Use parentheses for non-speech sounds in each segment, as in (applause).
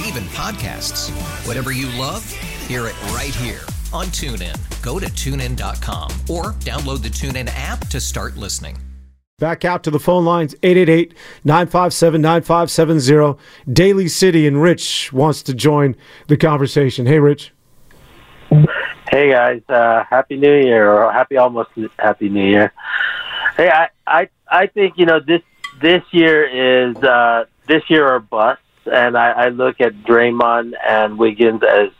Yes. And even podcasts. Whatever you love, hear it right here on TuneIn. Go to tunein.com or download the TuneIn app to start listening. Back out to the phone lines 888 957 9570. Daly City and Rich wants to join the conversation. Hey, Rich. Hey guys, uh, happy New Year or happy almost happy New Year. Hey, I I I think you know this this year is uh, this year or bust, and I, I look at Draymond and Wiggins as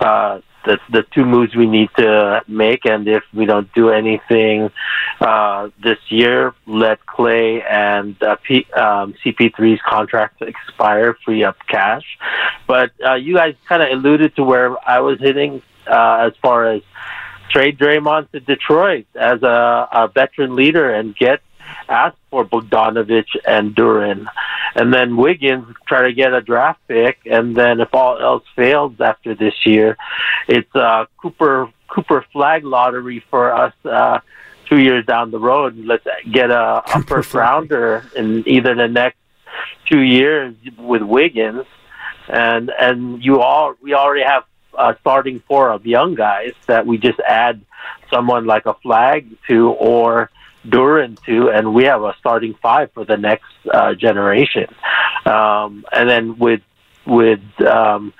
uh, the the two moves we need to make, and if we don't do anything uh, this year, let Klay and uh, P, um, CP3's contract expire, free up cash. But uh, you guys kind of alluded to where I was hitting uh, as far as trade Draymond to Detroit as a, a veteran leader and get ask for Bogdanovich and Duren, and then Wiggins try to get a draft pick, and then if all else fails after this year, it's a Cooper Cooper Flagg lottery for us. Uh, Two years down the road, let's get a, a first rounder in either the next two years with Wiggins, and and you all we already have a starting four of young guys that we just add someone like a flag to or Duren to, and we have a starting five for the next uh, generation. Um, and then with with um,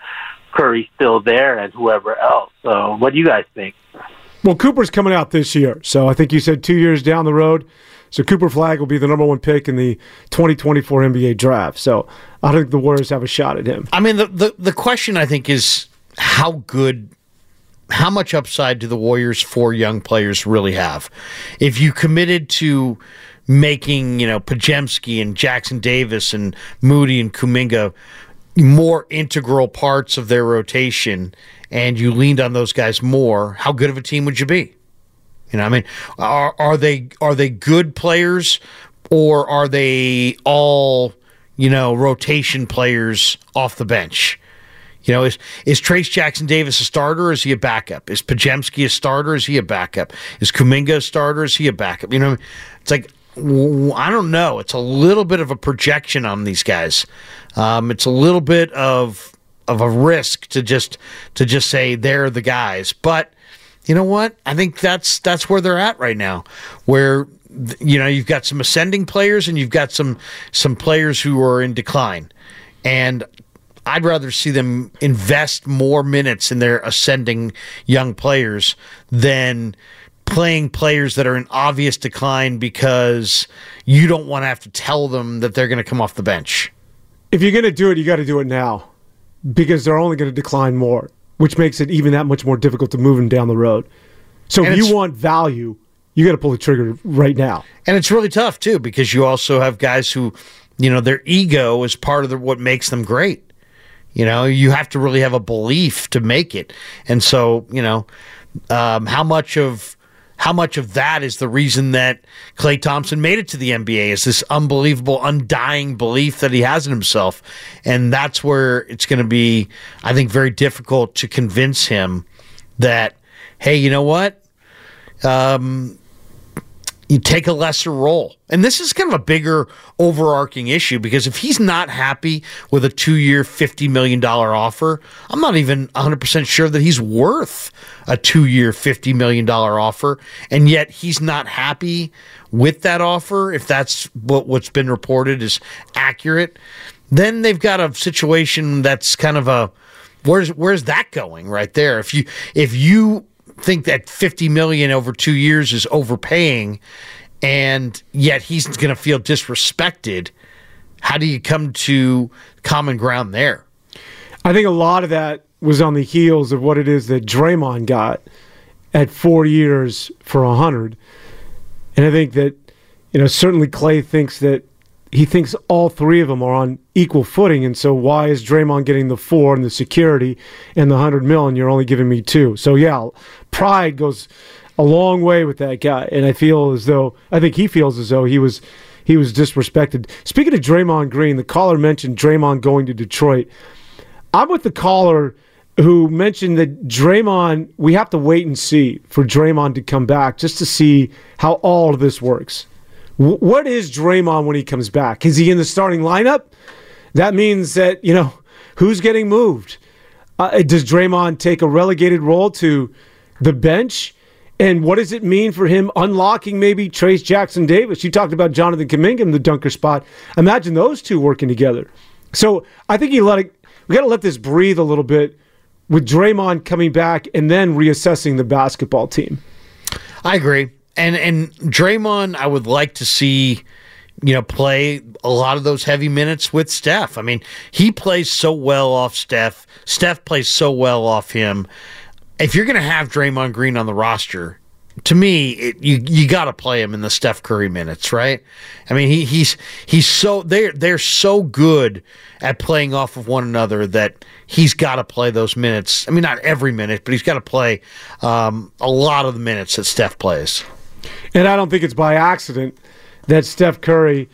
Curry still there and whoever else. So, what do you guys think? Well, Cooper's coming out this year, so I think you said two years down the road. So Cooper Flagg will be the number one pick in the 2024 NBA draft. So I don't think the Warriors have a shot at him. I mean, the, the, the question I think is how good, how much upside do the Warriors' four young players really have? If you committed to making, you know, Podziemski and Jackson Davis and Moody and Kuminga more integral parts of their rotation and you leaned on those guys more, how good of a team would you be? You know, I mean, are are they are they good players or are they all, you know, rotation players off the bench? You know, is is Trayce Jackson Davis a starter or is he a backup? Is Podziemski a starter? Or is he a backup? Is Kuminga a starter? Or is he a backup? You know, it's like I don't know. It's a little bit of a projection on these guys. Um, it's a little bit of of a risk to just to just say they're the guys, but you know what? I think that's that's where they're at right now. Where you know you've got some ascending players and you've got some some players who are in decline, and I'd rather see them invest more minutes in their ascending young players than playing players that are in obvious decline because you don't want to have to tell them that they're going to come off the bench. If you're going to do it, you got to do it now because they're only going to decline more which makes it even that much more difficult to move them down the road. So and if you want value, you got to pull the trigger right now. And it's really tough too because you also have guys who, you know, their ego is part of the, what makes them great. You know, you have to really have a belief to make it. And so, you know, um, how much of how much of that is the reason that Klay Thompson made it to the NBA is this unbelievable, undying belief that he has in himself. And that's where it's going to be, I think, very difficult to convince him that, hey, you know what? Um, you take a lesser role. And this is kind of a bigger overarching issue because if he's not happy with a two year, $50 million offer, I'm not even 100% sure that he's worth a two year, $50 million offer. And yet he's not happy with that offer, if that's what, what's been reported is accurate, then they've got a situation that's kind of a where's where's that going right there if you if you think that 50 million over 2 years is overpaying and yet he's going to feel disrespected. How do you come to common ground there? I think a lot of that was on the heels of what it is that Draymond got at four years for a hundred, and I think that you know certainly Klay thinks that he thinks all three of them are on equal footing, and so why is Draymond getting the four and the security and the hundred mil, and you're only giving me two? So yeah, pride goes a long way with that guy, and I feel as though I think he feels as though he was he was disrespected. Speaking of Draymond Green, the caller mentioned Draymond going to Detroit. I'm with the caller who mentioned that Draymond, we have to wait and see for Draymond to come back just to see how all of this works. What is Draymond when he comes back? Is he in the starting lineup? That means that, you know, who's getting moved? Uh, does Draymond take a relegated role to the bench? And what does it mean for him unlocking maybe Trayce Jackson Davis? You talked about Jonathan Kuminga in the dunker spot. Imagine those two working together. So I think you let it, we got to let this breathe a little bit with Draymond coming back and then reassessing the basketball team. I agree. And and Draymond, I would like to see, you know, play a lot of those heavy minutes with Steph. I mean, he plays so well off Steph. Steph plays so well off him if you're going to have Draymond Green on the roster, to me, it, you you got to play him in the Steph Curry minutes, right? I mean, he he's he's so they're they're so good at playing off of one another that he's got to play those minutes. I mean, not every minute, but he's got to play um, a lot of the minutes that Steph plays. And I don't think it's by accident that Steph Curry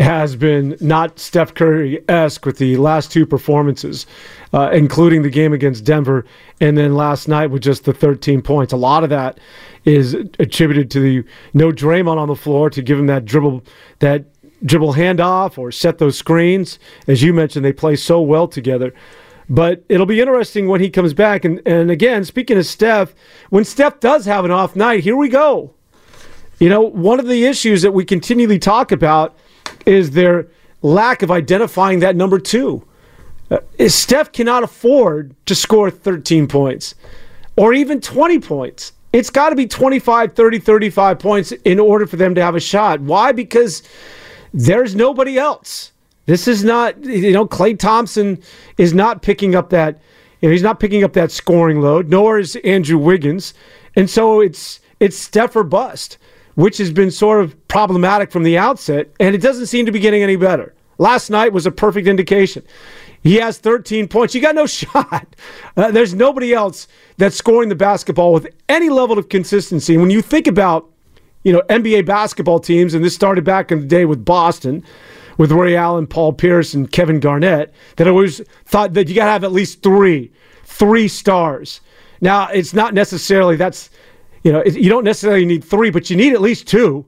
has been not Steph Curry esque with the last two performances, uh, including the game against Denver, and then last night with just the 13 points. A lot of that is attributed to the no Draymond on the floor to give him that dribble, that dribble handoff or set those screens. As you mentioned, they play so well together. But it'll be interesting when he comes back. And, and again, speaking of Steph, when Steph does have an off night, here we go. You know, one of the issues that we continually talk about is their lack of identifying that number two. Uh, Steph cannot afford to score 13 points or even 20 points. It's got to be 25, 30, 35 points in order for them to have a shot. Why? Because there's nobody else. This is not, you know, Klay Thompson is not picking up that, you know, he's not picking up that scoring load, nor is Andrew Wiggins. And so it's, it's Steph or bust which has been sort of problematic from the outset, and it doesn't seem to be getting any better. Last night was a perfect indication. He has 13 points. You got no (laughs) shot. Uh, there's nobody else that's scoring the basketball with any level of consistency. When you think about, you know, NBA basketball teams, and this started back in the day with Boston, with Ray Allen, Paul Pierce, and Kevin Garnett, that I always thought that you got to have at least three, three stars. Now, it's not necessarily that's you know, you don't necessarily need three, but you need at least two.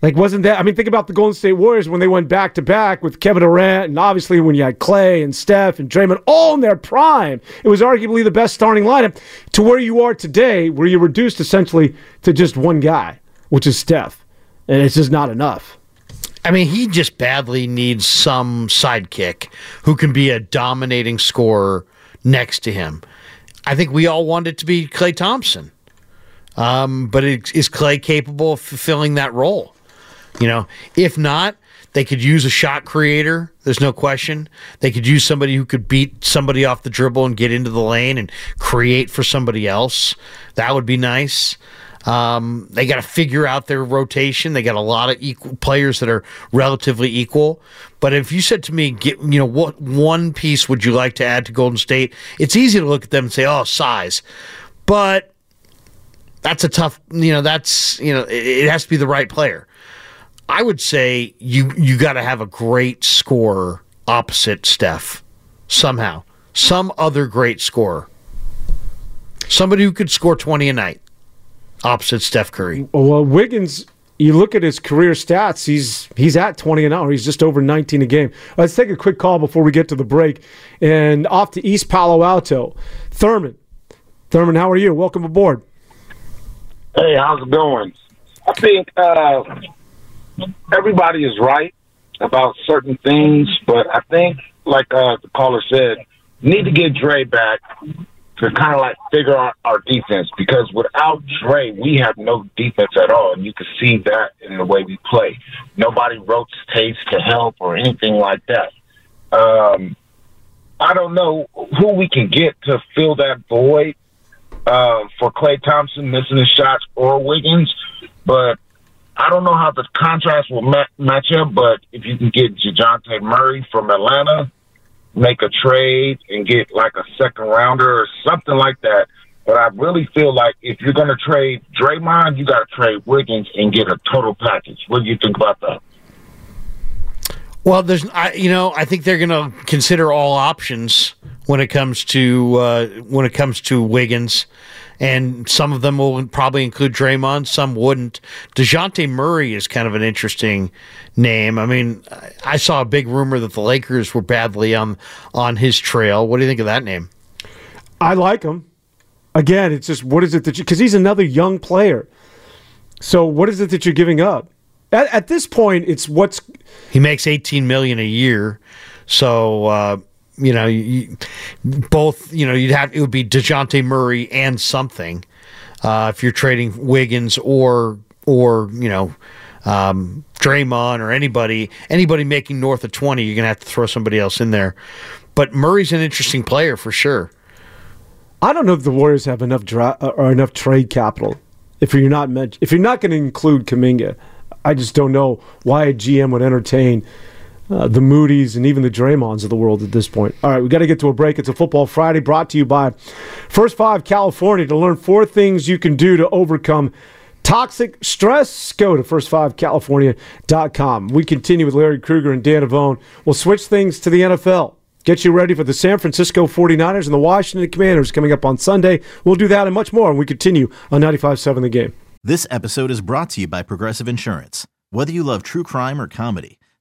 Like, wasn't that? I mean, think about the Golden State Warriors when they went back to back with Kevin Durant, and obviously when you had Klay and Steph and Draymond all in their prime. It was arguably the best starting lineup to where you are today, where you're reduced essentially to just one guy, which is Steph. And it's just not enough. I mean, he just badly needs some sidekick who can be a dominating scorer next to him. I think we all want it to be Klay Thompson. Um, but is Klay capable of fulfilling that role? You know, if not, they could use a shot creator. There's no question. They could use somebody who could beat somebody off the dribble and get into the lane and create for somebody else. That would be nice. Um, they got to figure out their rotation. They got a lot of equal players that are relatively equal. But if you said to me, get, you know, what one piece would you like to add to Golden State? It's easy to look at them and say, oh, size. But that's a tough, you know, that's, you know, it, it has to be the right player. I would say you you got to have a great scorer opposite Steph somehow. Some other great scorer. Somebody who could score 20 a night opposite Steph Curry. Well, Wiggins, you look at his career stats, he's he's at 20 an hour. He's just over 19 a game. Let's take a quick call before we get to the break. And off to East Palo Alto. Thurman. Thurman, how are you? Welcome aboard. Hey, how's it going? I think uh, everybody is right about certain things, but I think, like uh, the caller said, need to get Dre back to kind of like figure out our defense because without Dre, we have no defense at all, and you can see that in the way we play. Nobody rotates to help or anything like that. Um, I don't know who we can get to fill that void uh, for Klay Thompson missing his shots or Wiggins, but I don't know how the contrast will ma- match up. But if you can get Dejounte Murray from Atlanta, make a trade and get like a second rounder or something like that. But I really feel like if you're going to trade Draymond, you got to trade Wiggins and get a total package. What do you think about that? Well, there's, I, you know, I think they're going to consider all options when it comes to uh, when it comes to Wiggins, and some of them will probably include Draymond, some wouldn't. Dejounte Murray is kind of an interesting name. I mean, I saw a big rumor that the Lakers were badly on on his trail. What do you think of that name? I like him. Again, it's just what is it that you because he's another young player. So what is it that you're giving up? At, at this point, it's what's He makes 18 million a year, so uh, you know, you, both you know, you'd have it would be Dejounte Murray and something uh, if you're trading Wiggins or or you know. Um, Draymond or anybody anybody making north of 20 you're gonna have to throw somebody else in there but Murray's an interesting player for sure I don't know if the Warriors have enough dra- uh, or enough trade capital. If you're not men- if you're not going to include Kuminga, I just don't know why a GM would entertain uh, the Moody's and even the Draymonds of the world at this point. All right, we got to get to a break. It's a Football Friday brought to you by First Five California to learn four things you can do to overcome toxic stress. Go to firstfivecalifornia.com. We continue with Larry Krueger and Dan Devone. We'll switch things to the NFL. Get you ready for the San Francisco 49ers and the Washington Commanders coming up on Sunday. We'll do that and much more when we continue on 95.7 The Game. This episode is brought to you by Progressive Insurance. Whether you love true crime or comedy,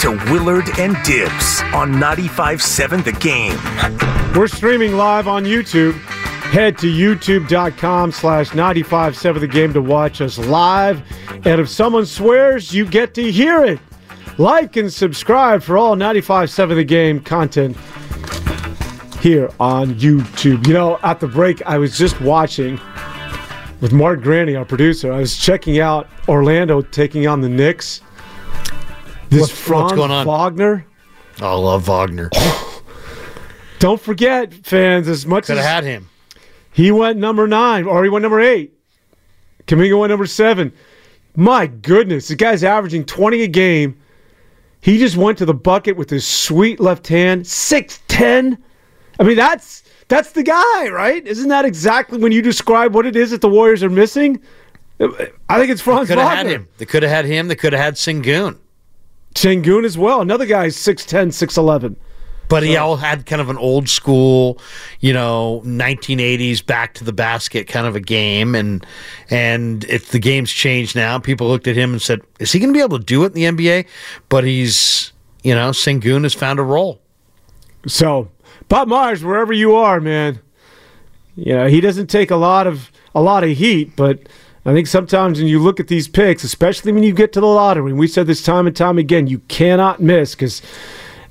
To Willard and Dibs on 95.7 The Game. We're streaming live on YouTube. Head to youtube.com slash 957 the game to watch us live. And if someone swears, you get to hear it. Like and subscribe for all 957 the game content here on YouTube. You know, at the break, I was just watching with Mark Granny, our producer. I was checking out Orlando taking on the Knicks. This What's- what's Franz going on? Wagner. I love Wagner (sighs) Don't forget, fans, as much could as have had him He went number nine, or he went number eight. Kuminga went number seven. My goodness, the guy's averaging 20 a game. He just went to the bucket with his sweet left hand, 6'10. I mean, that's that's the guy, right? Isn't that exactly when you describe what it is that the Warriors are missing? I think it's Franz could have had Wagner. him they could have had him they could have had Sengun Sengun as well. Another guy, 6'10, 6'11. But he all had kind of an old school, you know, 1980s back to the basket kind of a game, and and if the game's changed now, people looked at him and said, "Is he going to be able to do it in the NBA?" But he's, you know, Sengun has found a role. So, Bob Myers, wherever you are, man, you know he doesn't take a lot of a lot of heat, but I think sometimes when you look at these picks, especially when you get to the lottery, and we said this time and time again, you cannot miss because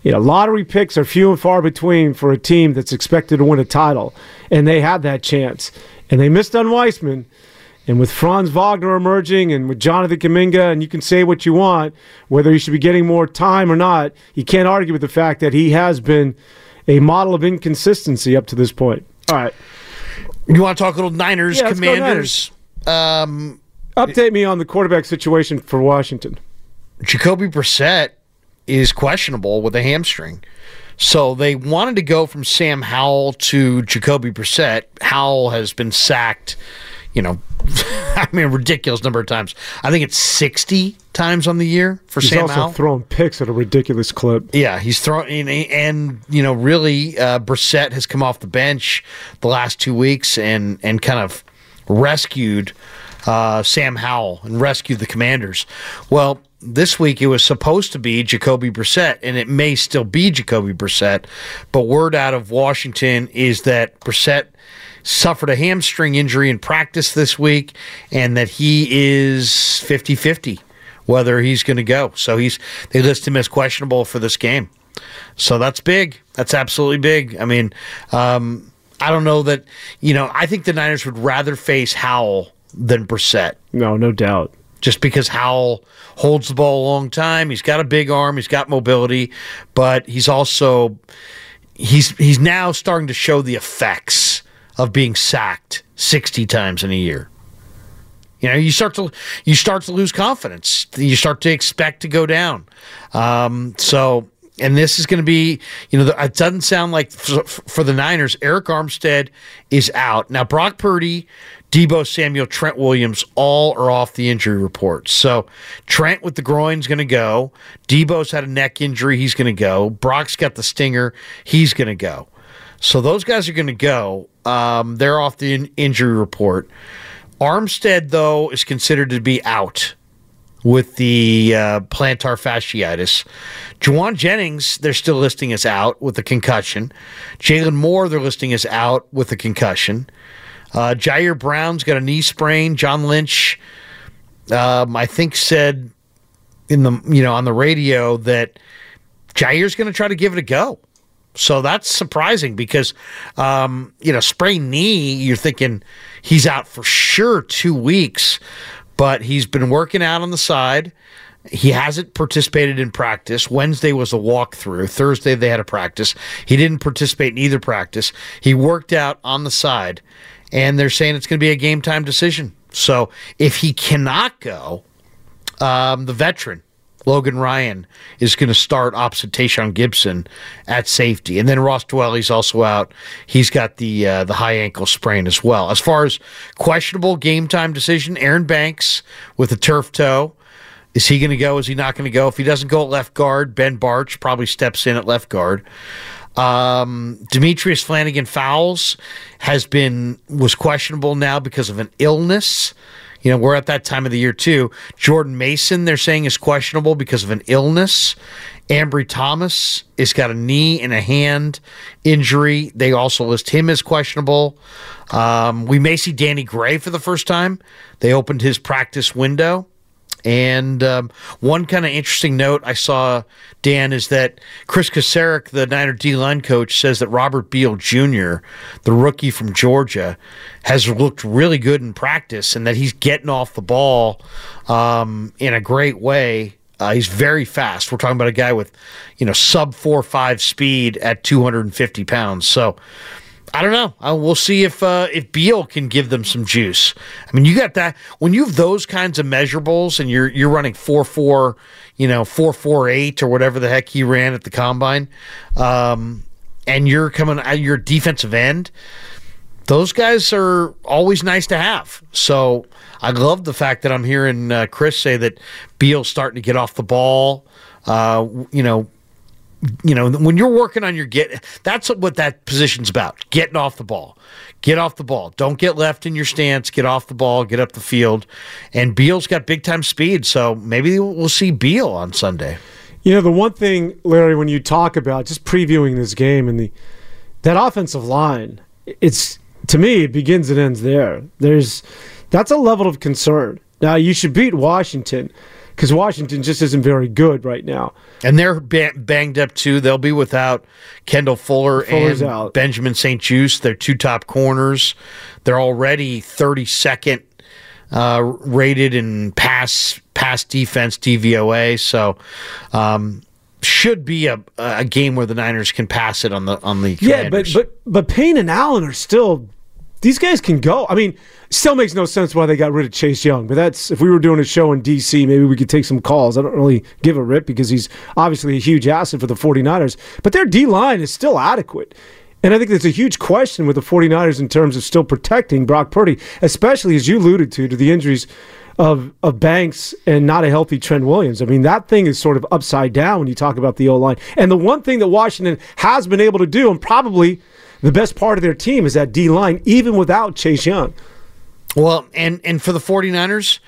you know lottery picks are few and far between for a team that's expected to win a title, and they had that chance, and they missed on Wiseman. And with Franz Wagner emerging and with Jonathan Kuminga, and you can say what you want, whether he should be getting more time or not, you can't argue with the fact that he has been a model of inconsistency up to this point. All right. You want to talk a little Niners, Yeah, let's go Commanders? Um, Update me on the quarterback situation for Washington. Jacoby Brissett is questionable with a hamstring. So they wanted to go from Sam Howell to Jacoby Brissett. Howell has been sacked, you know, (laughs) I mean, a ridiculous number of times. I think it's 60 times on the year for He's Sam also Howell. throwing picks at a ridiculous clip. Yeah, he's throwing, and, and you know, really, uh, Brissett has come off the bench the last two weeks and and kind of rescued uh, Sam Howell and rescued the Commanders. Well, this week it was supposed to be Jacoby Brissett, and it may still be Jacoby Brissett, but word out of Washington is that Brissett suffered a hamstring injury in practice this week, and that he is 50 50 whether he's going to go. So he's they list him as questionable for this game. So that's big. That's absolutely big. I mean, um, I don't know that you know. I think the Niners would rather face Howell than Brissett. No, no doubt. Just because Howell holds the ball a long time, he's got a big arm, he's got mobility, but he's also he's he's now starting to show the effects of being sacked sixty times in a year. You know, you start to you start to lose confidence. You start to expect to go down. Um, so, and this is going to be, you know, it doesn't sound like for, the Niners. Arik Armstead is out now. Brock Purdy, Deebo Samuel, Trent Williams, all are off the injury report. So Trent with the groin's going to go. Deebo's had a neck injury. He's going to go. Brock's got the stinger. He's going to go. So those guys are going to go. Um, they're off the in- injury report. Armstead, though, is considered to be out with the uh, plantar fasciitis. Jauan Jennings, they're still listing as out with a concussion. Jaylon Moore, they're listing as out with a concussion. Uh, Ji'Ayir Brown's got a knee sprain. John Lynch, um, I think, said in the you know on the radio that Ji'Ayir's going to try to give it a go. So that's surprising because, um, you know, sprained knee, you're thinking he's out for sure two weeks, but he's been working out on the side. He hasn't participated in practice. Wednesday was a walkthrough. Thursday they had a practice. He didn't participate in either practice. He worked out on the side, and they're saying it's going to be a game time decision. So if he cannot go, um, the veteran Logan Ryan is going to start opposite Tashaun Gipson at safety, and then Ross Dwelley's also out. He's got the uh, the high ankle sprain as well. As far as questionable game time decision, Aaron Banks with a turf toe. Is he going to go? Is he not going to go? If he doesn't go at left guard, Ben Bartch probably steps in at left guard. Um, Demetrius Flannigan Fowles has been was questionable now because of an illness. You know, we're at that time of the year too. Jordan Mason, they're saying, is questionable because of an illness. Ambry Thomas has got a knee and a hand injury. They also list him as questionable. Um, we may see Danny Gray for the first time. They opened his practice window. And um, one kind of interesting note I saw, Dan, is that Kris Kocurek, the Niner D line coach, says that Robert Beal Jr., the rookie from Georgia, has looked really good in practice and that he's getting off the ball um, in a great way. Uh, he's very fast. We're talking about a guy with, you know, sub four five speed at 250 pounds. So, I don't know. Uh, we'll see if uh, if Beal can give them some juice. I mean, you got that when you have those kinds of measurables and you're you're running four four, you know, four four eight or whatever the heck he ran at the combine, um, and you're coming at your defensive end. Those guys are always nice to have. So I love the fact that I'm hearing uh, Kris say that Beal's starting to get off the ball. Uh, you know, you know, when you're working on your get, that's what that position's about getting off the ball. Get off the ball. Don't get left in your stance. Get off the ball. Get up the field. And Beal's got big time speed. So maybe we'll see Beal on Sunday. You know, the one thing, Larry, when you talk about just previewing this game and the that offensive line, it's to me, it begins and ends there. There's That's a level of concern. Now you should beat Washington because Washington just isn't very good right now. And they're ba- banged up too. They'll be without Kendall Fuller Fuller's and out. Benjamin St-Juste, They're two top corners. They're already 32nd uh, rated in pass pass defense DVOA. So um, should be a, a game where the Niners can pass it on the on the Yeah, but but but Payne and Allen are still. These guys can go. I mean, still makes no sense why they got rid of Chase Young. But that's if we were doing a show in DC, maybe we could take some calls. I don't really give a rip because he's obviously a huge asset for the 49ers. But their D line is still adequate. And I think there's a huge question with the 49ers in terms of still protecting Brock Purdy, especially as you alluded to, to the injuries of, of Banks and not a healthy Trent Williams. I mean, that thing is sort of upside down when you talk about the O line. And the one thing that Washington has been able to do, and probably the best part of their team, is that D line, even without Chase Young. Well, and and for the 49ers,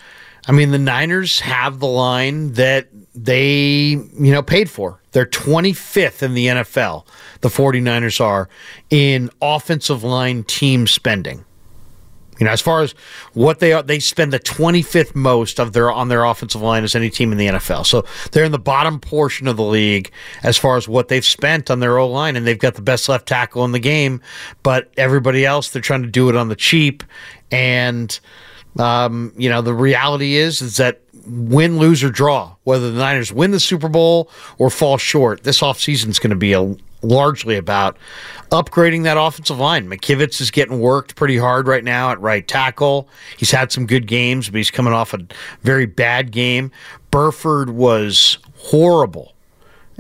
I mean the Niners have the line that they, you know, paid for. They're 25th in the NFL. The 49ers are in offensive line team spending. You know, as far as what they are, they spend the 25th most of their on their offensive line as any team in the NFL. So they're in the bottom portion of the league as far as what they've spent on their O line, and they've got the best left tackle in the game. But everybody else, they're trying to do it on the cheap. And um, you know, the reality is is that win, lose, or draw, whether the Niners win the Super Bowl or fall short, this offseason is going to be a largely about upgrading that offensive line. McKivitz is getting worked pretty hard right now at right tackle. He's had some good games, but he's coming off a very bad game. Burford was horrible.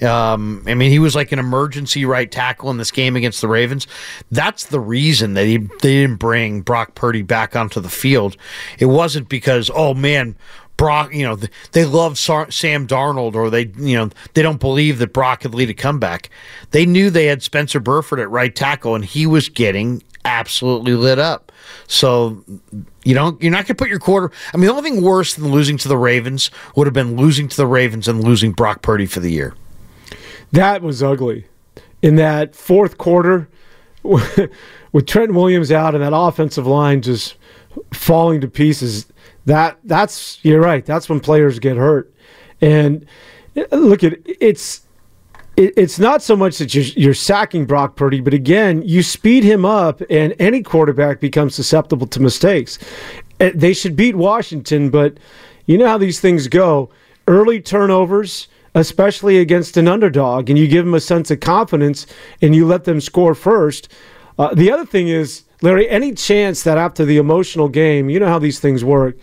Um, I mean, he was like an emergency right tackle in this game against the Ravens. That's the reason that he they didn't bring Brock Purdy back onto the field. It wasn't because oh man, Brock, you know, they love Sam Darnold or they, you know, they don't believe that Brock could lead a comeback. They knew they had Spencer Burford at right tackle and he was getting absolutely lit up. So you don't you're not going to put your quarter I mean the only thing worse than losing to the Ravens would have been losing to the Ravens and losing Brock Purdy for the year. That was ugly. In that fourth quarter, (laughs) with Trent Williams out and that offensive line just falling to pieces, that that's you're right. That's when players get hurt. And look at it's it, it's not so much that you're, you're sacking Brock Purdy, but again, you speed him up, and any quarterback becomes susceptible to mistakes. Uh, They should beat Washington, but you know how these things go. Early turnovers, especially against an underdog, and you give them a sense of confidence, and you let them score first. Uh, the other thing is, Larry, any chance that after the emotional game, you know how these things work,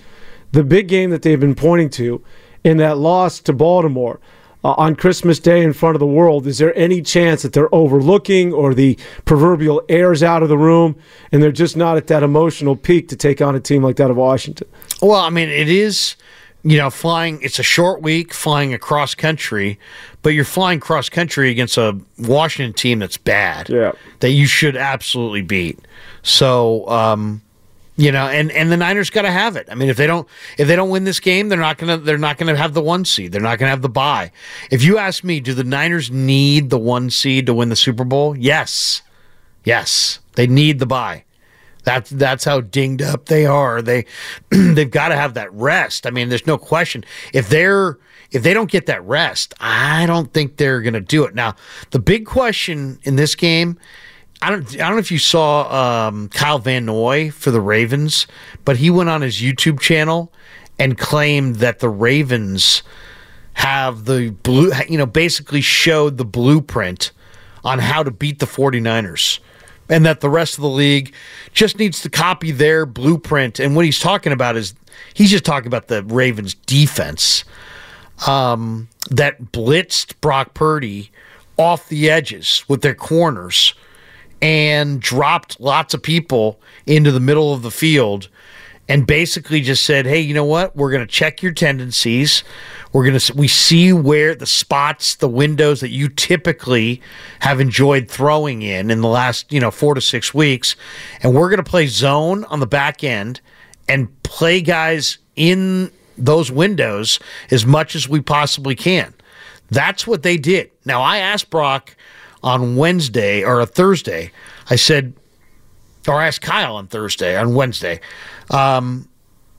the big game that they've been pointing to, in that loss to Baltimore uh, on Christmas Day in front of the world, is there any chance that they're overlooking or the proverbial air's out of the room and they're just not at that emotional peak to take on a team like that of Washington? Well, I mean, it is, you know, flying, it's a short week flying across country, but you're flying cross country against a Washington team that's bad. Yeah. That you should absolutely beat. So, um, you know, and, and the Niners got to have it. I mean, if they don't if they don't win this game, they're not gonna they're not gonna have the one seed. They're not gonna have the bye. If you ask me, do the Niners need the one seed to win the Super Bowl? Yes, yes, they need the bye. That's that's how dinged up they are. They (clears throat) they've got to have that rest. I mean, there's no question. If they're if they don't get that rest, I don't think they're going to do it. Now, the big question in this game, I don't I don't know if you saw um, Kyle Van Noy for the Ravens, but he went on his YouTube channel and claimed that the Ravens have the blue you know basically showed the blueprint on how to beat the 49ers and that the rest of the league just needs to copy their blueprint and what he's talking about is he's just talking about the Ravens defense um, that blitzed Brock Purdy off the edges with their corners and dropped lots of people into the middle of the field and basically just said, "Hey, you know what? We're going to check your tendencies. We're going to we see where the spots, the windows that you typically have enjoyed throwing in in the last, you know, 4 to 6 weeks, and we're going to play zone on the back end and play guys in those windows as much as we possibly can." That's what they did. Now, I asked Brock on Wednesday or a Thursday. I said, or I asked Kyle on Thursday, on Wednesday. Um,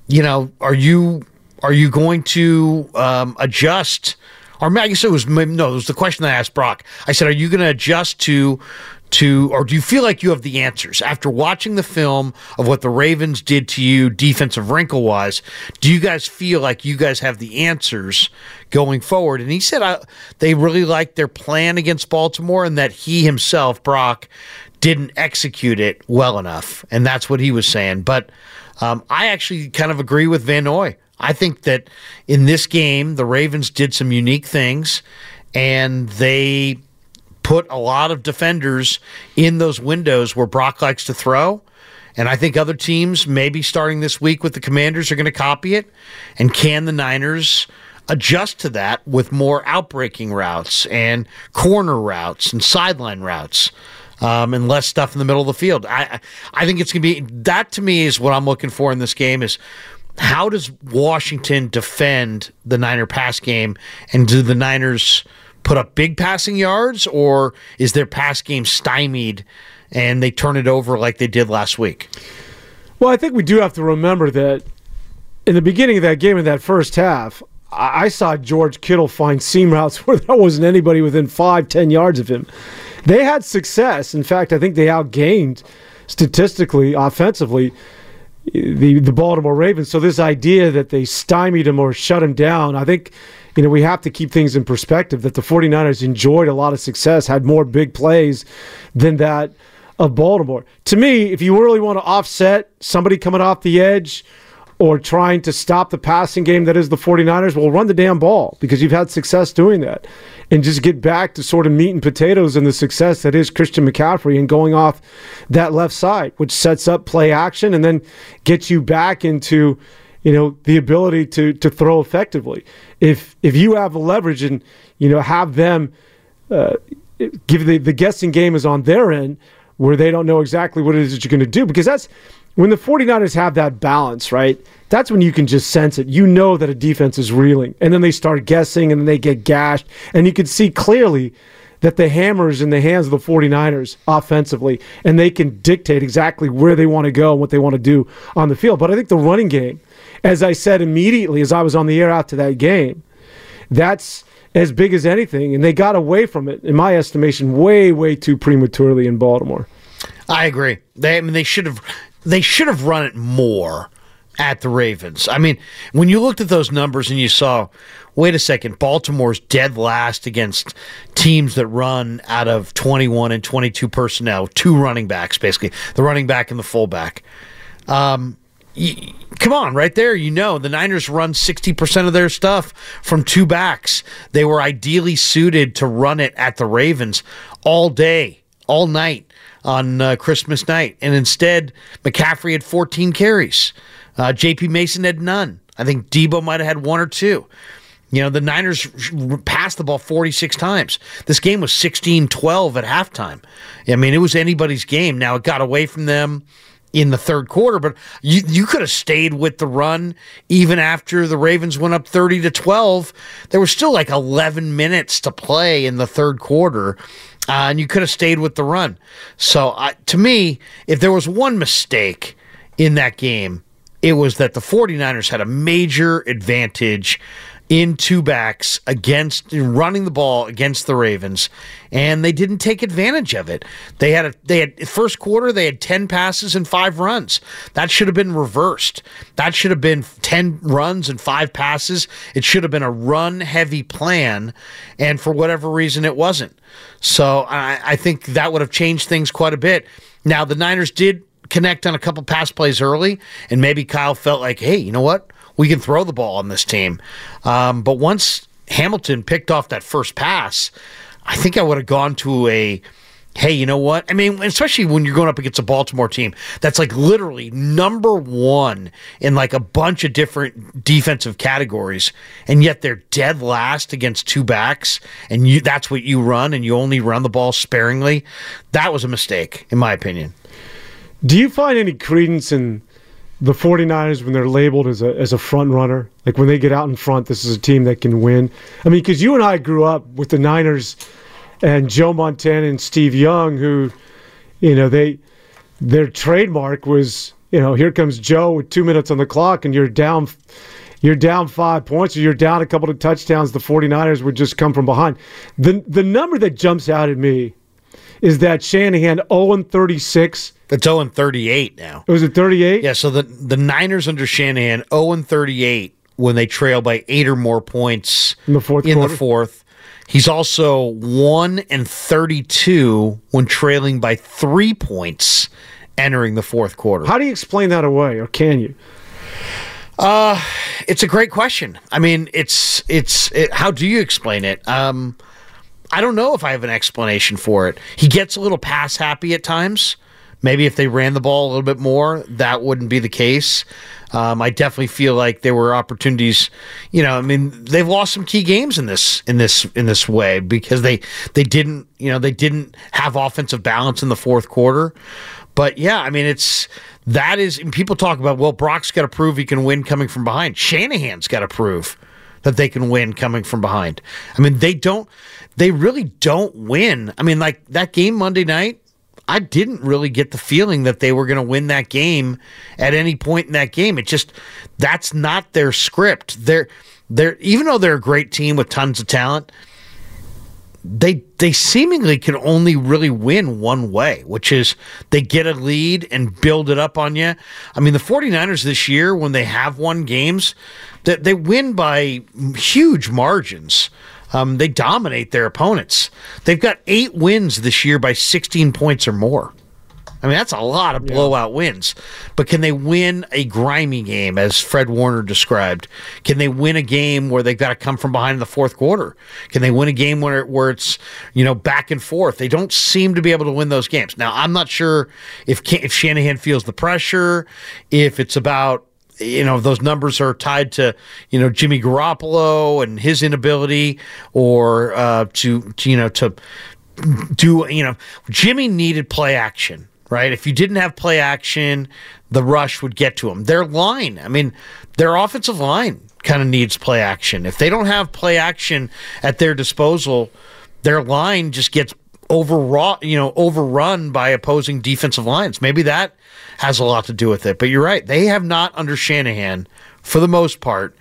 you know, are you are you going to um, adjust? Or I guess it was no, it was the question I asked Brock. I said, "Are you going to adjust to to, or do you feel like you have the answers after watching the film of what the Ravens did to you defensive wrinkle wise? Do you guys feel like you guys have the answers going forward? And he said they really liked their plan against Baltimore and that he himself, Brock, didn't execute it well enough. And that's what he was saying. But um, I actually kind of agree with Van Noy. I think that in this game, the Ravens did some unique things and they put a lot of defenders in those windows where Brock likes to throw. And I think other teams, maybe starting this week with the Commanders, are going to copy it. And can the Niners adjust to that with more outbreaking routes and corner routes and sideline routes? Um, and less stuff in the middle of the field. I I think it's going to be that to me is what I'm looking for in this game is how does Washington defend the Niner pass game and do the Niners put up big passing yards, or is their pass game stymied and they turn it over like they did last week? Well, I think we do have to remember that in the beginning of that game, in that first half, I saw George Kittle find seam routes (laughs) where there wasn't anybody within five, ten yards of him. They had success. In fact, I think they outgained statistically, offensively, the the Baltimore Ravens. So this idea that they stymied him or shut him down, I think you know, we have to keep things in perspective that the 49ers enjoyed a lot of success, had more big plays than that of Baltimore. To me, if you really want to offset somebody coming off the edge or trying to stop the passing game that is the 49ers, well, run the damn ball because you've had success doing that. And just get back to sort of meat and potatoes and the success that is Christian McCaffrey and going off that left side, which sets up play action and then gets you back into you know the ability to to throw effectively. If if you have a leverage and you know have them uh, give the the guessing game is on their end where they don't know exactly what it is that you're going to do because that's when the 49ers have that balance, right? That's when you can just sense it. You know that a defense is reeling. And then they start guessing and then they get gashed. And you can see clearly that the hammer is in the hands of the 49ers offensively. And they can dictate exactly where they want to go and what they want to do on the field. But I think the running game as I said immediately as I was on the air after that game, that's as big as anything. And they got away from it, in my estimation, way, way too prematurely in Baltimore. I agree. They, I mean, they should have, they should have run it more at the Ravens. I mean, when you looked at those numbers and you saw, wait a second, Baltimore's dead last against teams that run out of 21 and 22 personnel, two running backs, basically, the running back and the fullback. Um, come on, right there, you know, the Niners run 60% of their stuff from two backs. They were ideally suited to run it at the Ravens all day, all night on uh, Christmas night. And instead, McCaffrey had 14 carries. Uh, JP Mason had none. I think Deebo might have had one or two. You know, the Niners passed the ball 46 times. This game was 16 12 at halftime. I mean, it was anybody's game. Now, it got away from them in the third quarter, but you you could have stayed with the run even after the Ravens went up 30 to 12. There was still like 11 minutes to play in the third quarter. Uh, and you could have stayed with the run. So, uh, to me, if there was one mistake in that game, it was that the 49ers had a major advantage in two backs against running the ball against the Ravens, and they didn't take advantage of it. They had a they had first quarter they had ten passes and five runs. That should have been reversed. That should have been ten runs and five passes. It should have been a run heavy plan, and for whatever reason it wasn't. So I, I think that would have changed things quite a bit. Now the Niners did connect on a couple pass plays early, and maybe Kyle felt like, hey, you know what? We can throw the ball on this team. Um, but once Hamilton picked off that first pass, I think I would have gone to a hey, you know what? I mean, especially when you're going up against a Baltimore team that's like literally number one in like a bunch of different defensive categories, and yet they're dead last against two backs, and you that's what you run, and you only run the ball sparingly. That was a mistake, in my opinion. Do you find any credence in the 49ers when they're labeled as a as a front runner like when they get out in front this is a team that can win i mean because you and i grew up with the niners and joe montana and steve young who you know they their trademark was you know, here comes Joe with two minutes on the clock, and you're down. You're down five points, or you're down a couple of touchdowns. The 49ers would just come from behind. The the number that jumps out at me is that Shanahan 0 36. It's 0 38 now. Was it 38? Yeah, so the the Niners under Shanahan 0 38 when they trail by eight or more points in the fourth. In quarter? the fourth, he's also one and 32 when trailing by three points entering the fourth quarter. How do you explain that away, or can you? Uh, it's a great question. I mean, it's it's it, how do you explain it? Um, I don't know if I have an explanation for it. He gets a little pass happy at times. Maybe if they ran the ball a little bit more, that wouldn't be the case. Um, I definitely feel like there were opportunities. You know, I mean, they've lost some key games in this in this in this way because they they didn't you know they didn't have offensive balance in the fourth quarter. But yeah, I mean, it's that is people talk about well, Brock's got to prove he can win coming from behind. Shanahan's got to prove that they can win coming from behind. I mean, they don't. They really don't win. I mean, like that game Monday night. I didn't really get the feeling that they were going to win that game at any point in that game. It just that's not their script. They're they're even though they're a great team with tons of talent, they they seemingly can only really win one way, which is they get a lead and build it up on you. I mean, the 49ers this year when they have won games, that they win by huge margins. Um, they dominate their opponents. They've got eight wins this year by 16 points or more. I mean, that's a lot of blowout wins. But can they win a grimy game, as Fred Warner described? Can they win a game where they've got to come from behind in the fourth quarter? Can they win a game where, where it's, you know, back and forth? They don't seem to be able to win those games. Now, I'm not sure if, if Shanahan feels the pressure, if it's about you know those numbers are tied to you know Jimmy Garoppolo and his inability, or uh, to, to you know to do you know Jimmy needed play action. Right, if you didn't have play action, the rush would get to him. Their line, I mean, their offensive line kind of needs play action. If they don't have play action at their disposal, their line just gets overwrought, you know, overrun by opposing defensive lines. Maybe that has a lot to do with it. But you're right. They have not, under Shanahan, for the most part,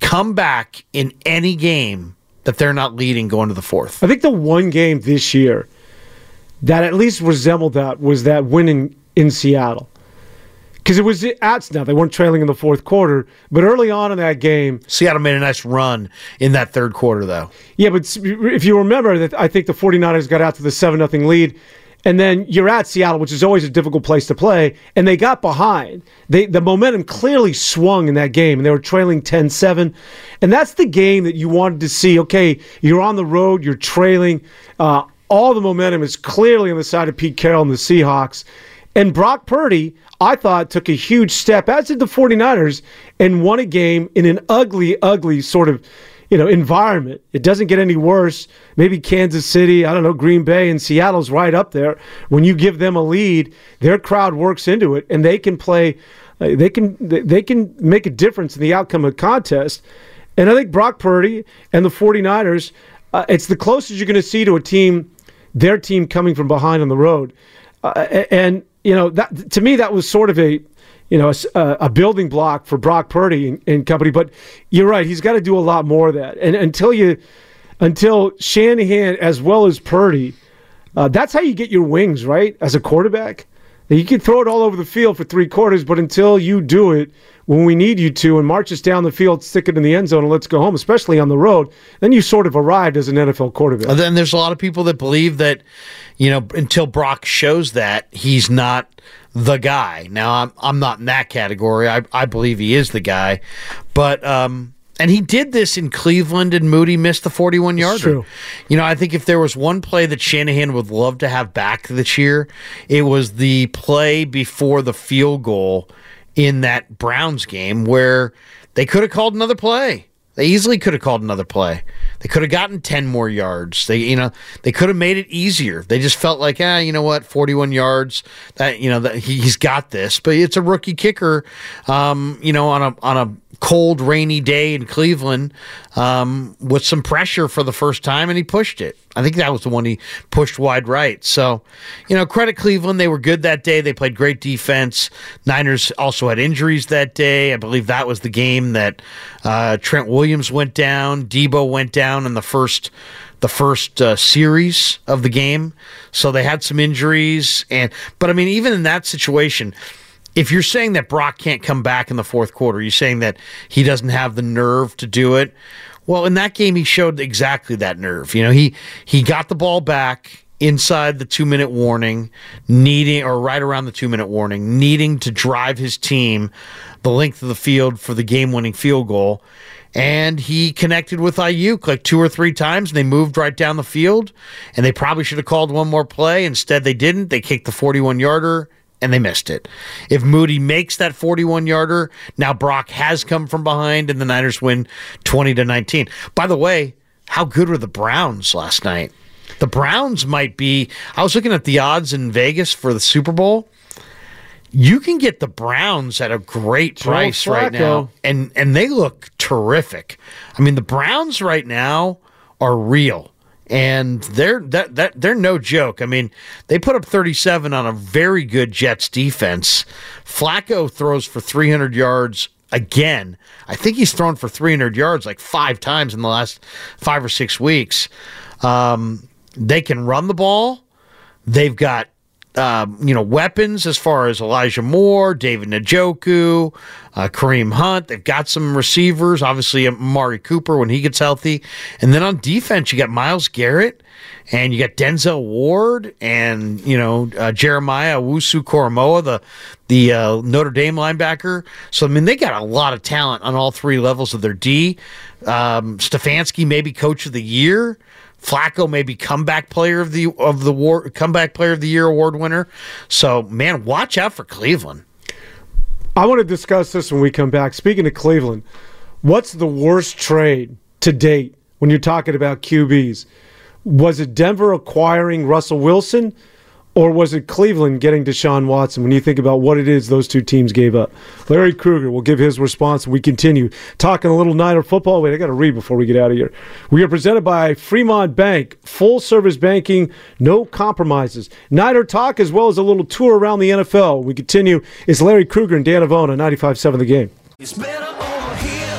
come back in any game that they're not leading going to the fourth. I think the one game this year that at least resembled that was that winning in Seattle. Because it was at now they weren't trailing in the fourth quarter, but early on in that game, Seattle made a nice run in that third quarter, though. Yeah, but if you remember that, I think the 49ers got out to the seven nothing lead, and then you're at Seattle, which is always a difficult place to play, and they got behind. They the momentum clearly swung in that game, and they were trailing 10-7. and that's the game that you wanted to see. Okay, you're on the road, you're trailing. Uh, all the momentum is clearly on the side of Pete Carroll and the Seahawks. And Brock Purdy, I thought, took a huge step, as did the 49ers, and won a game in an ugly, ugly sort of you know environment. It doesn't get any worse. Maybe Kansas City, I don't know, Green Bay and Seattle's right up there. When you give them a lead, their crowd works into it, and they can play. Uh, they can they can make a difference in the outcome of contest. And I think Brock Purdy and the 49ers, uh, it's the closest you're going to see to a team their team coming from behind on the road. Uh, and you know that to me that was sort of a you know a, a building block for Brock Purdy and, and company. But you're right; he's got to do a lot more of that. And until you until Shanahan as well as Purdy, uh, that's how you get your wings right as a quarterback. You can throw it all over the field for three quarters, but until you do it when we need you to and march us down the field, stick it in the end zone, and let's go home, especially on the road, then you sort of arrived as an NFL quarterback. And then there's a lot of people that believe that, you know, until Brock shows that, he's not the guy. Now, I'm, I'm not in that category. I, I believe he is the guy. But, um, and he did this in Cleveland, and Moody missed the 41 yarder. You know, I think if there was one play that Shanahan would love to have back this year, it was the play before the field goal in that Browns game where they could have called another play. They easily could have called another play. They could have gotten 10 more yards. They, you know, they could have made it easier. They just felt like, ah, you know what, 41 yards. That, you know, that he, he's got this. But it's a rookie kicker, um, you know, on a on a cold, rainy day in Cleveland um, with some pressure for the first time, and he pushed it. I think that was the one he pushed wide right. So, you know, credit Cleveland. They were good that day. They played great defense. Niners also had injuries that day. I believe that was the game that uh, Trent Williams went down. Deebo went down in the first the first uh, series of the game. So they had some injuries, and but I mean, even in that situation if you're saying that Brock can't come back in the fourth quarter, you're saying that he doesn't have the nerve to do it. Well, in that game, he showed exactly that nerve. You know, he he got the ball back inside the two minute warning, needing or right around the two minute warning, needing to drive his team the length of the field for the game winning field goal. And he connected with Aiyuk like two or three times, and they moved right down the field. And they probably should have called one more play. Instead, they didn't. They kicked the 41 yarder and they missed it. If Moody makes that 41 yarder, now Brock has come from behind and the Niners win 20 to 19. By the way, how good were the Browns last night? The Browns might be I was looking at the odds in Vegas for the Super Bowl. You can get the Browns at a great Joe price right Flacco. now and and they look terrific. I mean, the Browns right now are real. And they're that, that they're no joke. I mean, they put up 37 on a very good Jets defense. Flacco throws for 300 yards again. I think he's thrown for 300 yards like five times in the last five or six weeks. Um, they can run the ball. They've got um, you know weapons as far as Elijah Moore, David Njoku, uh, Kareem Hunt. They've got some receivers. Obviously, Amari Cooper when he gets healthy, and then on defense you got Myles Garrett. And you got Denzel Ward and you know uh, Jeremiah Owusu-Koramoah, the the uh, Notre Dame linebacker. So I mean they got a lot of talent on all three levels of their D. Um, Stefanski maybe coach of the year. Flacco maybe comeback player of the of the war comeback player of the year award winner. So man, watch out for Cleveland. I want to discuss this when we come back. Speaking of Cleveland, what's the worst trade to date when you're talking about QBs? Was it Denver acquiring Russell Wilson, or was it Cleveland getting Deshaun Watson when you think about what it is those two teams gave up? Larry Krueger will give his response we continue talking a little Niner football. Wait, I got to read before we get out of here. We are presented by Fremont Bank, full service banking, no compromises. Niner talk as well as a little tour around the NFL. We continue. It's Larry Krueger and Dan Devone, 95 7 The Game.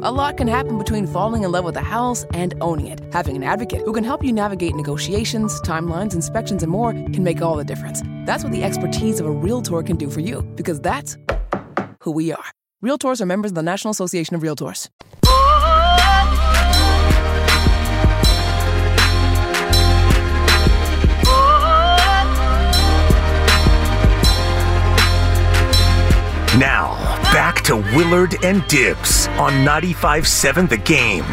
A lot can happen between falling in love with a house and owning it. Having an advocate who can help you navigate negotiations, timelines, inspections, and more can make all the difference. That's what the expertise of a Realtor can do for you, because that's who we are. Realtors are members of the National Association of Realtors. Now, to Willard and Dibs on 95.7 The Game.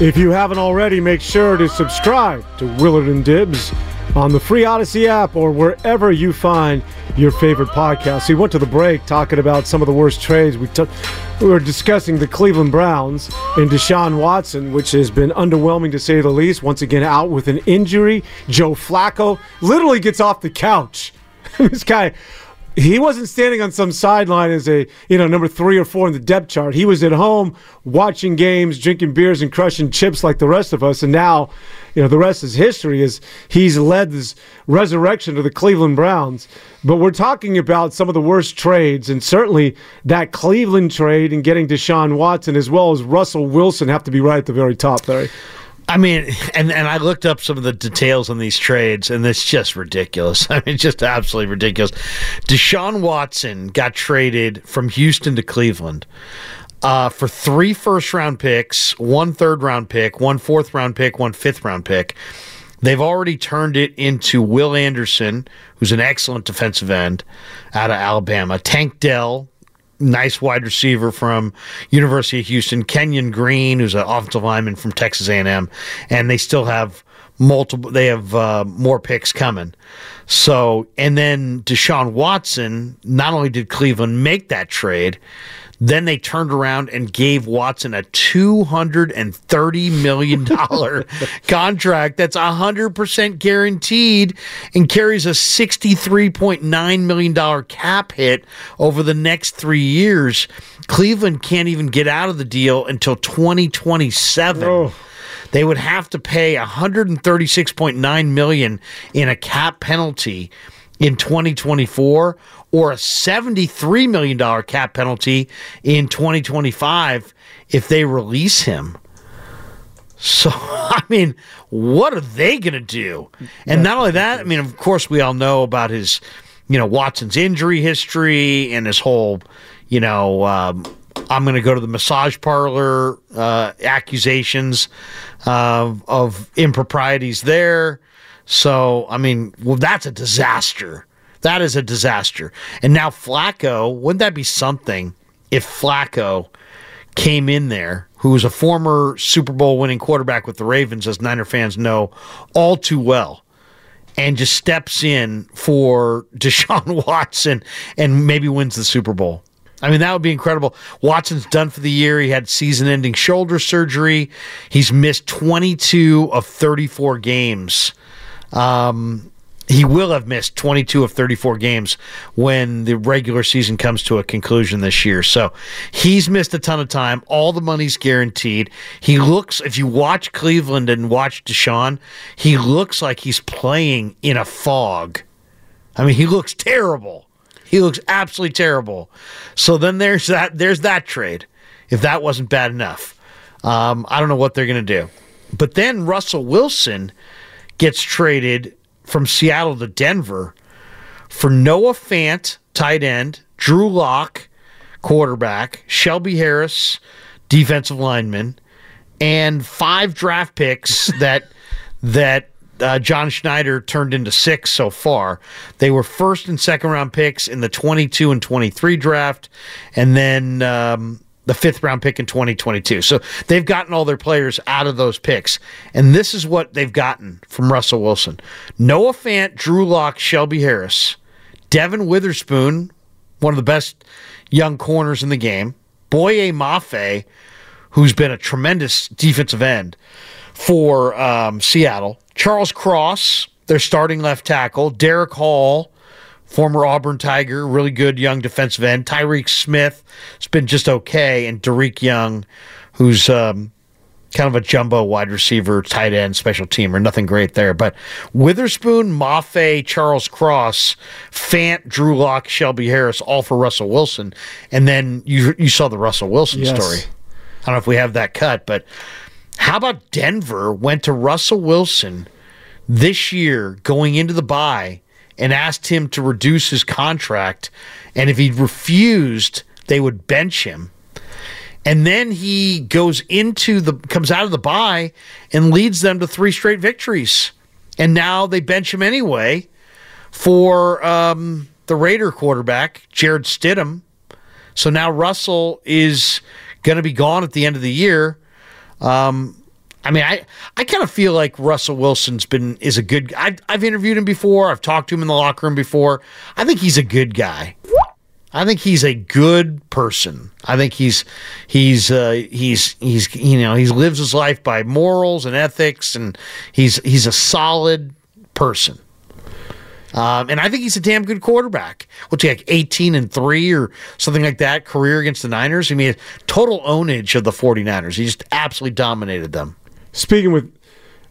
If you haven't already, make sure to subscribe to Willard and Dibs on the free Odyssey app or wherever you find your favorite podcast. So we went to the break talking about some of the worst trades. We took we were discussing the Cleveland Browns and Deshaun Watson, which has been underwhelming to say the least. Once again, out with an injury. Joe Flacco literally gets off the couch. (laughs) this guy he wasn't standing on some sideline as a you know number three or four in the depth chart. He was at home watching games, drinking beers, and crushing chips like the rest of us. And now, you know, the rest is history. Is he's led this resurrection of the Cleveland Browns. But we're talking about some of the worst trades, and certainly that Cleveland trade and getting Deshaun Watson as well as Russell Wilson have to be right at the very top, Larry. I mean, and, and I looked up some of the details on these trades, and it's just ridiculous. (laughs) I mean, just absolutely ridiculous. Deshaun Watson got traded from Houston to Cleveland uh, for three first round picks, one third round pick, one fourth round pick, one fifth round pick. They've already turned it into Will Anderson, who's an excellent defensive end out of Alabama. Tank Dell, nice wide receiver from University of Houston, Kenyon Green, who's an offensive lineman from Texas A&M, and they still have multiple. They have uh, more picks coming. So, and then Deshaun Watson. Not only did Cleveland make that trade, then they turned around and gave Watson a $230 million (laughs) contract that's 100% guaranteed and carries a $63.9 million cap hit over the next three years. Cleveland can't even get out of the deal until 2027. Oh. They would have to pay 136.9 million in a cap penalty in 2024 or a $73 million cap penalty in 2025 if they release him. So, (laughs) I mean, what are they going to do? And not only that, I mean, of course, we all know about his, you know, Watson's injury history and his whole, you know, um, I'm going to go to the massage parlor uh, accusations uh, of improprieties there. So, I mean, well, that's a disaster. That is a disaster. And now Flacco, wouldn't that be something if Flacco came in there, who was a former Super Bowl winning quarterback with the Ravens, as Niner fans know all too well, and just steps in for (laughs) Deshaun Watson and maybe wins the Super Bowl? I mean, that would be incredible. Watson's done for the year. He had season ending shoulder surgery. He's missed 22 of 34 games. Um, he will have missed 22 of 34 games when the regular season comes to a conclusion this year. So he's missed a ton of time. All the money's guaranteed. He looks, if you watch Cleveland and watch Deshaun, he looks like he's playing in a fog. I mean, he looks terrible. He looks absolutely terrible. So then there's that. There's that trade. If that wasn't bad enough, um, I don't know what they're going to do. But then Russell Wilson gets traded from Seattle to Denver for Noah Fant, tight end, Drew Lock, quarterback, Shelby Harris, defensive lineman, and five draft picks (laughs) that that uh, John Schneider turned into six so far. They were first and second round picks in the 22 and 23 draft, and then um, the fifth round pick in 2022. So they've gotten all their players out of those picks. And this is what they've gotten from Russell Wilson Noah Fant, Drew Lock, Shelby Harris, Devon Witherspoon, one of the best young corners in the game, Boye Mafe, who's been a tremendous defensive end for um, Seattle, Charles Cross, their starting left tackle, Derick Hall, former Auburn Tiger, really good young defensive end. Tyreke Smith has been just okay, and Dareke Young, who's um, kind of a jumbo wide receiver, tight end, special teamer. Nothing great there, but Witherspoon, Mafe, Charles Cross, Fant, Drew Lock, Shelby Harris, all for Russell Wilson, and then you you saw the Russell Wilson Yes. story. I don't know if we have that cut, but how about Denver went to Russell Wilson this year going into the bye and asked him to reduce his contract. And if he refused, they would bench him. And then he goes into the comes out of the bye and leads them to three straight victories. And now they bench him anyway for um, the Raider quarterback, Jarrett Stidham. So now Russell is going to be gone at the end of the year. Um, I mean, I, I kind of feel like Russell Wilson's been is a good. I've I've interviewed him before. I've talked to him in the locker room before. I think he's a good guy. I think he's a good person. I think he's he's uh, he's he's you know he lives his life by morals and ethics, and he's he's a solid person. Um, and I think he's a damn good quarterback. What's he like, 18 and 3 or something like that, career against the Niners? I mean, total ownage of the 49ers. He just absolutely dominated them. Speaking with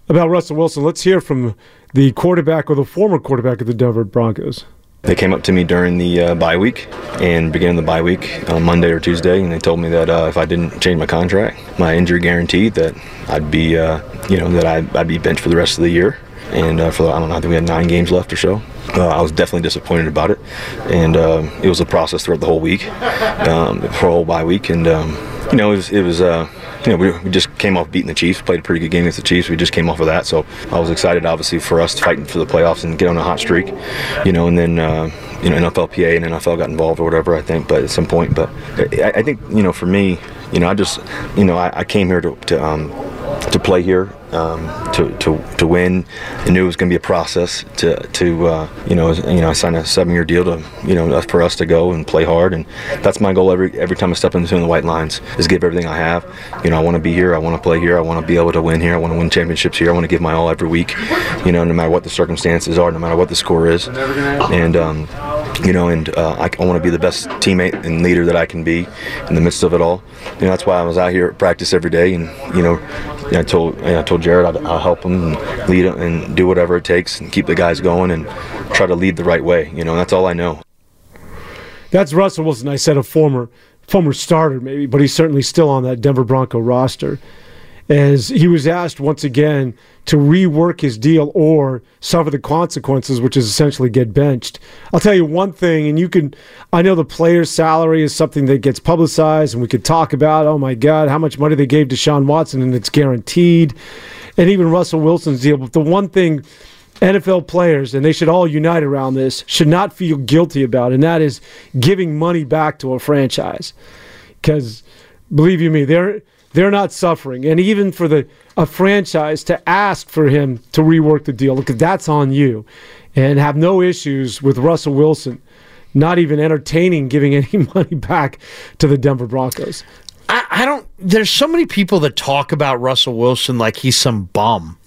about Russell Wilson, let's hear from the quarterback or the former quarterback of the Denver Broncos. They came up to me during the uh, bye week and beginning the bye week on Monday or Tuesday, and they told me that uh, if I didn't change my contract, my injury guaranteed, that I'd be, uh, you know, that I'd, I'd, be benched for the rest of the year. And uh, for the, I don't know, I think we had nine games left or so. Uh, I was definitely disappointed about it, and um, it was a process throughout the whole week, um, for a whole bye week, and um, you know, it was, it was uh, you know, we, we, just came off beating the Chiefs, played a pretty good game against the Chiefs. We just came off of that, so I was excited, obviously, for us fighting for the playoffs and get on a hot streak, you know, and then. Uh, you know, NFLPA and NFL got involved or whatever. I think, but at some point, but I, I think you know, for me, you know, I just, you know, I, I came here to, to um, to play here, um, to, to, to win. I knew it was going to be a process to, to uh, you know, you know, I signed a seven-year deal to, you know, for us to go and play hard, and that's my goal every every time I step into the white lines is give everything I have. You know, I want to be here, I want to play here, I want to be able to win here, I want to win championships here, I want to give my all every week. You know, no matter what the circumstances are, no matter what the score is, and um, you know, and uh, I, I want to be the best teammate and leader that I can be in the midst of it all. You know, that's why I was out here at practice every day, and you know, I told I told Jared I'd, I'll help him and lead him and do whatever it takes and keep the guys going and try to lead the right way. You know, that's all I know. That's Russell Wilson. I said a former former starter maybe, but he's certainly still on that Denver Bronco roster. As he was asked once again to rework his deal or suffer the consequences, which is essentially get benched. I'll tell you one thing, and you can, I know the player's salary is something that gets publicized, and we could talk about, oh my God, how much money they gave to Sean Watson, and it's guaranteed, and even Russell Wilson's deal. But the one thing NFL players, and they should all unite around this, should not feel guilty about, and that is giving money back to a franchise. Because believe you me, they're they're not suffering. And even for the a franchise to ask for him to rework the deal, because that's on you, and have no issues with Russell Wilson not even entertaining giving (laughs) any money back to the Denver Broncos. I, I don't. There's so many people that talk about Russell Wilson like he's some bum.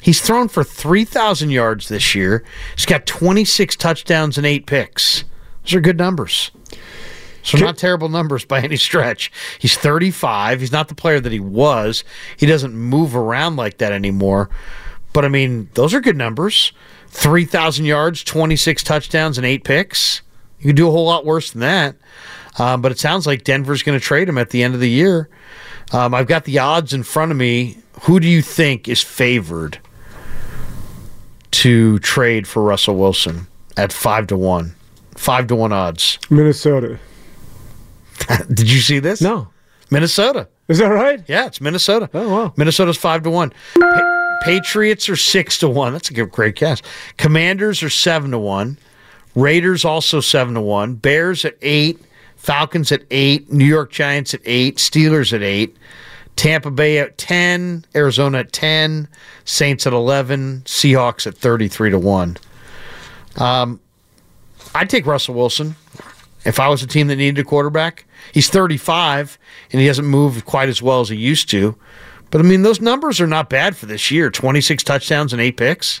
He's thrown for 3,000 yards this year. He's got 26 touchdowns and eight picks. Those are good numbers. So not terrible numbers by any stretch. He's 35. He's not the player that he was. He doesn't move around like that anymore. But I mean, those are good numbers. 3,000 yards, 26 touchdowns, and eight picks. You can do a whole lot worse than that. Um, but it sounds like Denver's going to trade him at the end of the year. Um, I've got the odds in front of me. Who do you think is favored to trade for Russell Wilson at five to one? Five to one odds. Minnesota. (laughs) Did you see this? No. Minnesota. Is that right? Yeah, it's Minnesota. Oh wow. Minnesota's five to one. Pa- Patriots are six to one. That's a great guess. Commanders are seven to one. Raiders also seven to one. Bears at eight. Falcons at eight. New York Giants at eight. Steelers at eight. Tampa Bay at ten. Arizona at ten. Saints at eleven. Seahawks at thirty-three to one. Um, I'd take Russell Wilson if I was a team that needed a quarterback. He's 35 and he hasn't moved quite as well as he used to. But I mean, those numbers are not bad for this year 26 touchdowns and eight picks.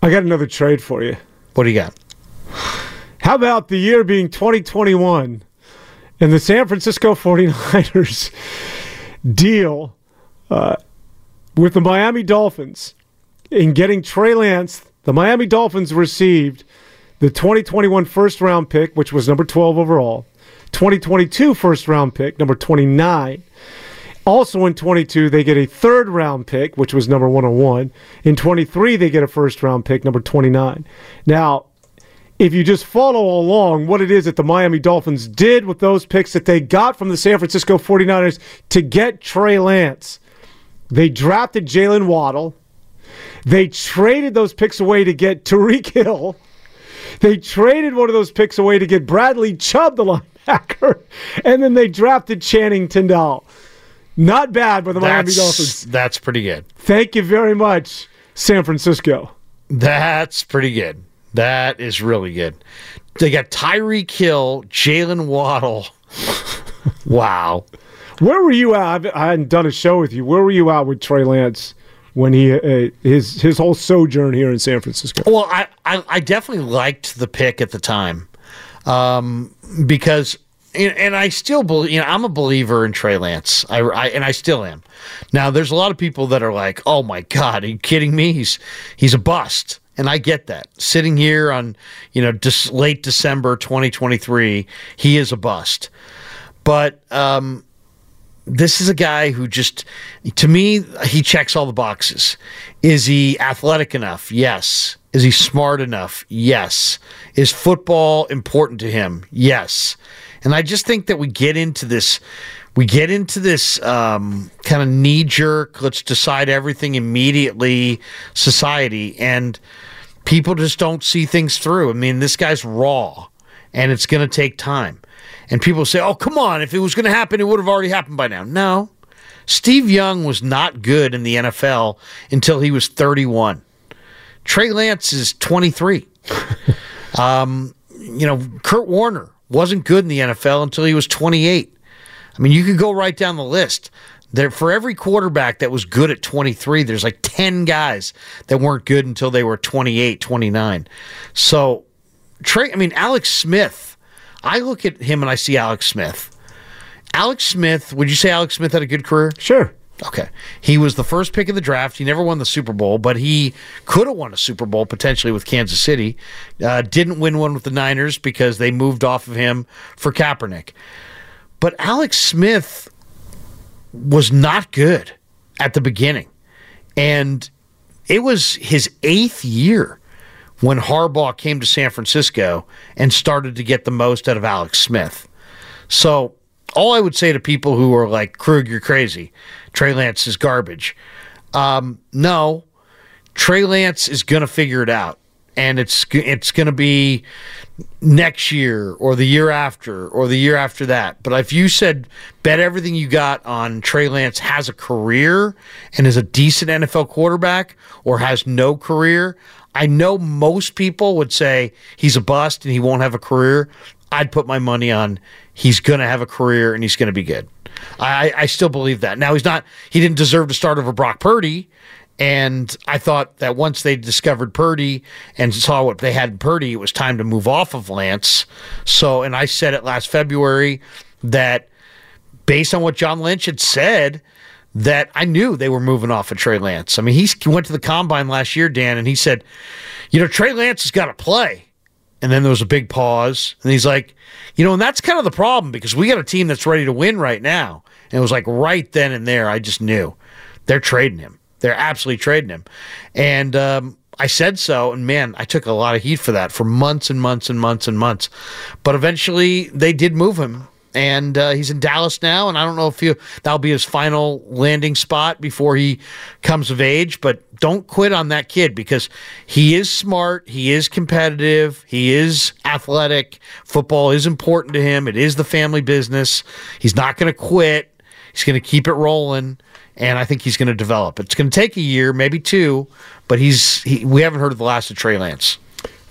I got another trade for you. What do you got? How about the year being 2021 and the San Francisco 49ers (laughs) deal uh, with the Miami Dolphins in getting Trey Lance? The Miami Dolphins received the 2021 first round pick, which was number 12 overall, 2022 first round pick, number 29. Also in 22, they get a third round pick, which was number 101. In 23, they get a first round pick, number 29. Now, if you just follow along what it is that the Miami Dolphins did with those picks that they got from the San Francisco 49ers to get Trey Lance, they drafted Jaylen Waddle. They traded those picks away to get Tyreek Hill. They traded one of those picks away to get Bradley Chubb, the linebacker, (laughs) and then they drafted Channing Tindall. Not bad by the Miami That's, Dolphins. that's pretty good. Thank you very much, San Francisco. That's pretty good. That is really good. They got Tyreek Hill, Jaylen Waddle. (laughs) wow. Where were you at? I hadn't done a show with you. Where were you at with Trey Lance when he uh, his his whole sojourn here in San Francisco. Well, I, I, I definitely liked the pick at the time um, because, and, I still believe, you know, I'm a believer in Trey Lance. I, I and I still am. Now, there's a lot of people that are like, "Oh my God, are you kidding me? He's he's a bust." And I get that. Sitting here on, you know, just late December 2023, he is a bust. But um, this is a guy who just, to me, he checks all the boxes. Is he athletic enough? Yes. Is he smart enough? Yes. Is football important to him? Yes. And I just think that we get into this, we get into this um, kind of knee jerk, let's decide everything immediately society. And people just don't see things through. I mean, this guy's raw and it's going to take time. And people say, oh, come on, if it was going to happen, it would have already happened by now. No. Steve Young was not good in the NFL until he was 31. Trey Lance is 23. (laughs) um, you know, Kurt Warner wasn't good in the NFL until he was 28. I mean, you could go right down the list. There, for every quarterback that was good at 23, there's like 10 guys that weren't good until they were 28, 29. So, Trey, I mean, Alex Smith, I look at him and I see Alex Smith. Alex Smith, would you say Alex Smith had a good career? Sure. Okay. He was the first pick of the draft. He never won the Super Bowl, but he could have won a Super Bowl potentially with Kansas City. Uh, didn't win one with the Niners because they moved off of him for Kaepernick. But Alex Smith was not good at the beginning. And it was his eighth year when Harbaugh came to San Francisco and started to get the most out of Alex Smith. So, all I would say to people who are like, Krug, you're crazy. Trey Lance is garbage. Um, no, Trey Lance is going to figure it out. And it's it's going to be next year or the year after or the year after that. But if you said bet everything you got on Trey Lance has a career and is a decent NFL quarterback or has no career, I know most people would say he's a bust and he won't have a career. I'd put my money on he's going to have a career and he's going to be good. I, I still believe that. Now he's not. He didn't deserve to start over Brock Purdy. And I thought that once they discovered Purdy and saw what they had in Purdy, it was time to move off of Lance. So, and I said it last February that based on what John Lynch had said, that I knew they were moving off of Trey Lance. I mean, he went to the combine last year, Dan, and he said, you know, Trey Lance has got to play. And then there was a big pause. And he's like, you know, and that's kind of the problem because we got a team that's ready to win right now. And it was like right then and there, I just knew they're trading him. They're absolutely trading him. And um, I said so. And man, I took a lot of heat for that for months and months and months and months. But eventually they did move him. And uh, he's in Dallas now, and I don't know if he, that'll be his final landing spot before he comes of age. But don't quit on that kid because he is smart, he is competitive, he is athletic. Football is important to him. It is the family business. He's not going to quit. He's going to keep it rolling and I think he's going to develop. It's going to take a year, maybe two, but he's he, we haven't heard of the last of Trey Lance.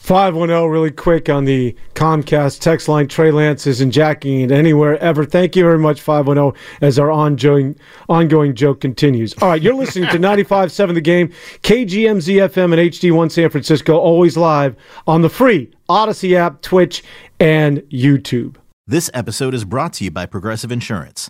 510 really quick on the Comcast text line. Trey Lance isn't jacking it anywhere ever. Thank you very much, 510, as our ongoing, ongoing joke continues. All right, you're listening to (laughs) 95.7 The Game, KGMZ FM and HD1 San Francisco, always live on the free Odyssey app, Twitch, and YouTube. This episode is brought to you by Progressive Insurance.